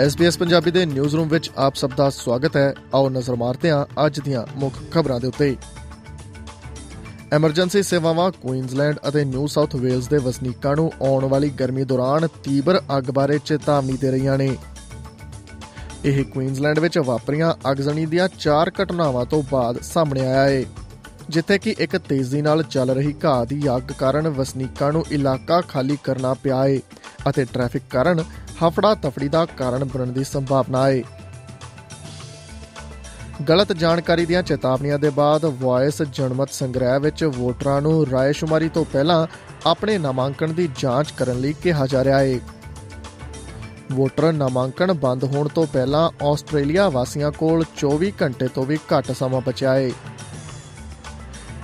SBS Punjabi ਦੇ news room ਵਿੱਚ ਆਪ ਸਭ ਦਾ ਸਵਾਗਤ ਹੈ। ਆਓ ਨਜ਼ਰ ਮਾਰਦੇ ਹਾਂ ਅੱਜ ਦੀਆਂ ਮੁੱਖ ਖਬਰਾਂ ਦੇ ਉੱਤੇ। ਐਮਰਜੈਂਸੀ ਸੇਵਾਵਾਂ ਕੁਈਨਜ਼ਲੈਂਡ ਅਤੇ ਨਿਊ ਸਾਊਥ ਵੇਲਜ਼ ਦੇ ਵਸਨੀਕਾਂ ਨੂੰ ਆਉਣ ਵਾਲੀ ਗਰਮੀ ਦੌਰਾਨ ਤੀਬਰ ਅੱਗ ਬਾਰੇ ਚੇਤਾਵਨੀ ਦੇ ਰਹੀਆਂ ਨੇ। ਇਹ ਕੁਈਨਜ਼ਲੈਂਡ ਵਿੱਚ ਵਾਪਰੀਆਂ ਅਗਜ਼ਣੀ ਦੀਆਂ ਚਾਰ ਘਟਨਾਵਾਂ ਤੋਂ ਬਾਅਦ ਸਾਹਮਣੇ ਆਇਆ ਹੈ ਜਿੱਥੇ ਕਿ ਇੱਕ ਤੇਜ਼ੀ ਨਾਲ ਚੱਲ ਰਹੀ ਘਾਹ ਦੀ ਅੱਗ ਕਾਰਨ ਵਸਨੀਕਾਂ ਨੂੰ ਇਲਾਕਾ ਖਾਲੀ ਕਰਨਾ ਪਿਆ ਹੈ ਅਤੇ ਟ੍ਰੈਫਿਕ ਕਾਰਨ ਹਫੜਾ ਤਫੜੀ ਦਾ ਕਾਰਨ ਬਣਨ ਦੀ ਸੰਭਾਵਨਾ ਹੈ। ਗਲਤ ਜਾਣਕਾਰੀ ਦੀਆਂ ਚੇਤਾਵਨੀਆਂ ਦੇ ਬਾਅਦ ਵਾਇਸ ਜਨਮਤ ਸੰਗ੍ਰਹਿ ਵਿੱਚ ਵੋਟਰਾਂ ਨੂੰ ਰਾਏਸ਼ੁਮਾਰੀ ਤੋਂ ਪਹਿਲਾਂ ਆਪਣੇ ਨਾਮਾਂਕਣ ਦੀ ਜਾਂਚ ਕਰਨ ਲਈ ਕਿਹਾ ਜਾ ਰਿਹਾ ਹੈ। ਵੋਟਰ ਨਾਮਾਂਕਣ ਬੰਦ ਹੋਣ ਤੋਂ ਪਹਿਲਾਂ ਆਸਟ੍ਰੇਲੀਆ ਵਾਸੀਆਂ ਕੋਲ 24 ਘੰਟੇ ਤੋਂ ਵੀ ਘੱਟ ਸਮਾਂ ਬਚਿਆ ਹੈ।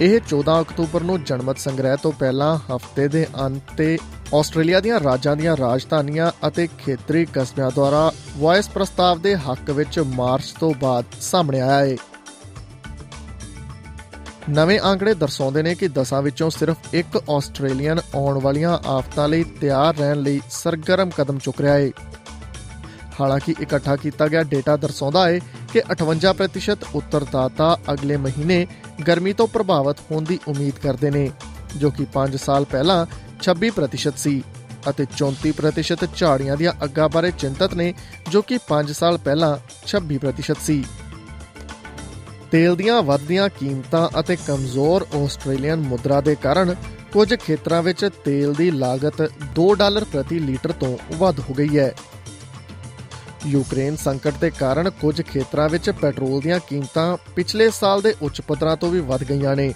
ਇਹ 14 ਅਕਤੂਬਰ ਨੂੰ ਜਨਮਤ ਸੰਗ੍ਰਹਿ ਤੋਂ ਪਹਿਲਾਂ ਹਫ਼ਤੇ ਦੇ ਅੰਤ ਤੇ ਆਸਟ੍ਰੇਲੀਆ ਦੀਆਂ ਰਾਜਾਂ ਦੀਆਂ ਰਾਜਧਾਨੀਆਂ ਅਤੇ ਖੇਤਰੀ ਕਸਬਿਆਂ ਦੁਆਰਾ ਵਾਇਸ ਪ੍ਰਸਤਾਵ ਦੇ ਹੱਕ ਵਿੱਚ ਮਾਰਚ ਤੋਂ ਬਾਅਦ ਸਾਹਮਣੇ ਆਇਆ ਹੈ ਨਵੇਂ ਆંકੜੇ ਦਰਸਾਉਂਦੇ ਨੇ ਕਿ ਦਸਾਂ ਵਿੱਚੋਂ ਸਿਰਫ ਇੱਕ ਆਸਟ੍ਰੇਲੀਅਨ ਆਉਣ ਵਾਲੀਆਂ ਆਫਤਾਂ ਲਈ ਤਿਆਰ ਰਹਿਣ ਲਈ ਸਰਗਰਮ ਕਦਮ ਚੁੱਕ ਰਿਹਾ ਹੈ ਹਾਲਾਂਕਿ ਇਕੱਠਾ ਕੀਤਾ ਗਿਆ ਡੇਟਾ ਦਰਸਾਉਂਦਾ ਹੈ ਕਿ 58% ਉੱਤਰਦਾਤਾ ਅਗਲੇ ਮਹੀਨੇ ਗਰਮੀ ਤੋਂ ਪ੍ਰਭਾਵਿਤ ਹੋਣ ਦੀ ਉਮੀਦ ਕਰਦੇ ਨੇ, ਜੋ ਕਿ 5 ਸਾਲ ਪਹਿਲਾਂ 26% ਸੀ ਅਤੇ 34% ਝਾੜੀਆਂ ਦੀਆਂ ਅੱਗਾਂ ਬਾਰੇ ਚਿੰਤਤ ਨੇ, ਜੋ ਕਿ 5 ਸਾਲ ਪਹਿਲਾਂ 26% ਸੀ। ਤੇਲ ਦੀਆਂ ਵੱਧਦੀਆਂ ਕੀਮਤਾਂ ਅਤੇ ਕਮਜ਼ੋਰ ਆਸਟ੍ਰੇਲੀਅਨ ਮੁਦਰਾ ਦੇ ਕਾਰਨ ਕੁਝ ਖੇਤਰਾਂ ਵਿੱਚ ਤੇਲ ਦੀ ਲਾਗਤ 2 ਡਾਲਰ ਪ੍ਰਤੀ ਲੀਟਰ ਤੋਂ ਵੱਧ ਹੋ ਗਈ ਹੈ। ਯੂਕਰੇਨ ਸੰਕਟ ਦੇ ਕਾਰਨ ਕੁਝ ਖੇਤਰਾਂ ਵਿੱਚ ਪੈਟਰੋਲ ਦੀਆਂ ਕੀਮਤਾਂ ਪਿਛਲੇ ਸਾਲ ਦੇ ਉੱਚ ਪੱਧਰਾਂ ਤੋਂ ਵੀ ਵੱਧ ਗਈਆਂ ਨੇ।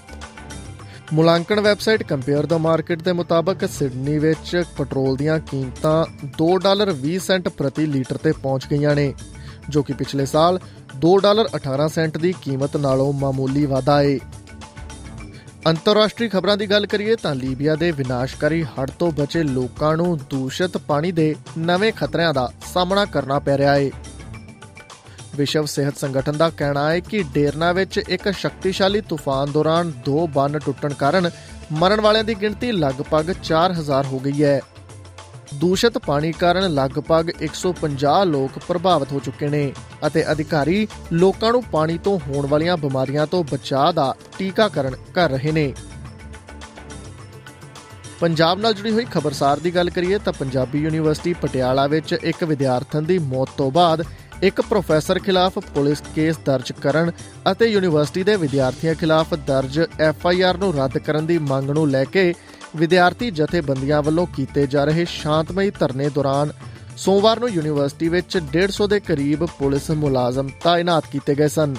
ਮੁਲਾਂਕਣ ਵੈਬਸਾਈਟ ਕੰਪੇਅਰ ਦਾ ਮਾਰਕੀਟ ਦੇ ਮੁਤਾਬਕ ਸਿਡਨੀ ਵਿੱਚ ਪੈਟਰੋਲ ਦੀਆਂ ਕੀਮਤਾਂ 2 ਡਾਲਰ 20 ਸੈਂਟ ਪ੍ਰਤੀ ਲੀਟਰ ਤੇ ਪਹੁੰਚ ਗਈਆਂ ਨੇ, ਜੋ ਕਿ ਪਿਛਲੇ ਸਾਲ 2 ਡਾਲਰ 18 ਸੈਂਟ ਦੀ ਕੀਮਤ ਨਾਲੋਂ ਮਾਮੂਲੀ ਵਾਧਾ ਹੈ ਅੰਤਰਰਾਸ਼ਟਰੀ ਖਬਰਾਂ ਦੀ ਗੱਲ ਕਰੀਏ ਤਾਂ ਲੀਬੀਆ ਦੇ ਵਿਨਾਸ਼ਕਾਰੀ ਹੜ੍ਹ ਤੋਂ ਬਚੇ ਲੋਕਾਂ ਨੂੰ ਦੂਸ਼ਿਤ ਪਾਣੀ ਦੇ ਨਵੇਂ ਖਤਰਿਆਂ ਦਾ ਸਾਹਮਣਾ ਕਰਨਾ ਪੈ ਰਿਹਾ ਹੈ ਵਿਸ਼ਵ ਸਿਹਤ ਸੰਗਠਨ ਦਾ ਕਹਿਣਾ ਹੈ ਕਿ ਡੇਰਨਾ ਵਿੱਚ ਇੱਕ ਸ਼ਕਤੀਸ਼ਾਲੀ ਤੂਫਾਨ ਦੌਰਾਨ ਦੋ ਬੰਨ ਟੁੱਟਣ ਕਾਰਨ ਮਰਨ ਵਾਲਿਆਂ ਦੀ ਗਿਣਤੀ ਲਗਭਗ 4000 ਹੋ ਗਈ ਹੈ। ਦੂਸ਼ਿਤ ਪਾਣੀ ਕਾਰਨ ਲਗਭਗ 150 ਲੋਕ ਪ੍ਰਭਾਵਿਤ ਹੋ ਚੁੱਕੇ ਨੇ ਅਤੇ ਅਧਿਕਾਰੀ ਲੋਕਾਂ ਨੂੰ ਪਾਣੀ ਤੋਂ ਹੋਣ ਵਾਲੀਆਂ ਬਿਮਾਰੀਆਂ ਤੋਂ ਬਚਾਅ ਦਾ ਟੀਕਾਕਰਨ ਕਰ ਰਹੇ ਨੇ। ਪੰਜਾਬ ਨਾਲ ਜੁੜੀ ਹੋਈ ਖਬਰਸਾਰ ਦੀ ਗੱਲ ਕਰੀਏ ਤਾਂ ਪੰਜਾਬੀ ਯੂਨੀਵਰਸਿਟੀ ਪਟਿਆਲਾ ਵਿੱਚ ਇੱਕ ਵਿਦਿਆਰਥਣ ਦੀ ਮੌਤ ਤੋਂ ਬਾਅਦ ਇੱਕ ਪ੍ਰੋਫੈਸਰ ਖਿਲਾਫ ਪੁਲਿਸ ਕੇਸ ਦਰਜ ਕਰਨ ਅਤੇ ਯੂਨੀਵਰਸਿਟੀ ਦੇ ਵਿਦਿਆਰਥੀਆਂ ਖਿਲਾਫ ਦਰਜ ਐਫ ਆਈ ਆਰ ਨੂੰ ਰੱਦ ਕਰਨ ਦੀ ਮੰਗ ਨੂੰ ਲੈ ਕੇ ਵਿਦਿਆਰਥੀ ਜਥੇਬੰਦੀਆਂ ਵੱਲੋਂ ਕੀਤੇ ਜਾ ਰਹੇ ਸ਼ਾਂਤਮਈ ਧਰਨੇ ਦੌਰਾਨ ਸੋਮਵਾਰ ਨੂੰ ਯੂਨੀਵਰਸਿਟੀ ਵਿੱਚ 150 ਦੇ ਕਰੀਬ ਪੁਲਿਸ ਮੁਲਾਜ਼ਮ ਤਾਇਨਾਤ ਕੀਤੇ ਗਏ ਸਨ।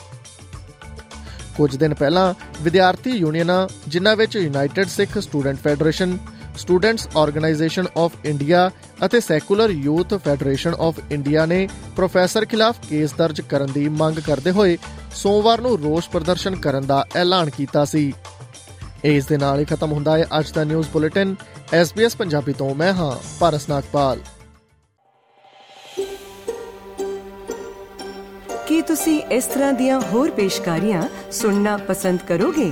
ਕੁਝ ਦਿਨ ਪਹਿਲਾਂ ਵਿਦਿਆਰਥੀ ਯੂਨੀਅਨਾਂ, ਜਿਨ੍ਹਾਂ ਵਿੱਚ United Sikh Student Federation Students Organisation of India ਅਤੇ Secular Youth Federation of India ਨੇ ਪ੍ਰੋਫੈਸਰ ਖਿਲਾਫ ਕੇਸ ਦਰਜ ਕਰਨ ਦੀ ਮੰਗ ਕਰਦੇ ਹੋਏ ਸੋਮਵਾਰ ਨੂੰ ਰੋਸ ਪ੍ਰਦਰਸ਼ਨ ਕਰਨ ਦਾ ਐਲਾਨ ਕੀਤਾ ਸੀ। ਇਸ ਦੇ ਨਾਲ ਹੀ ਖਤਮ ਹੁੰਦਾ ਹੈ ਅੱਜ ਦਾ ਨਿਊਜ਼ ਬੁਲੇਟਿਨ। SBS ਪੰਜਾਬੀ ਤੋਂ ਮੈਂ ਹਾਂ ਪਾਰਸ ਨਾਗਪਾਲ। ਕੀ ਤੁਸੀਂ ਇਸ ਤਰ੍ਹਾਂ ਦੀਆਂ ਹੋਰ ਪੇਸ਼ਕਾਰੀਆਂ ਸੁਣਨਾ ਪਸੰਦ ਕਰੋਗੇ?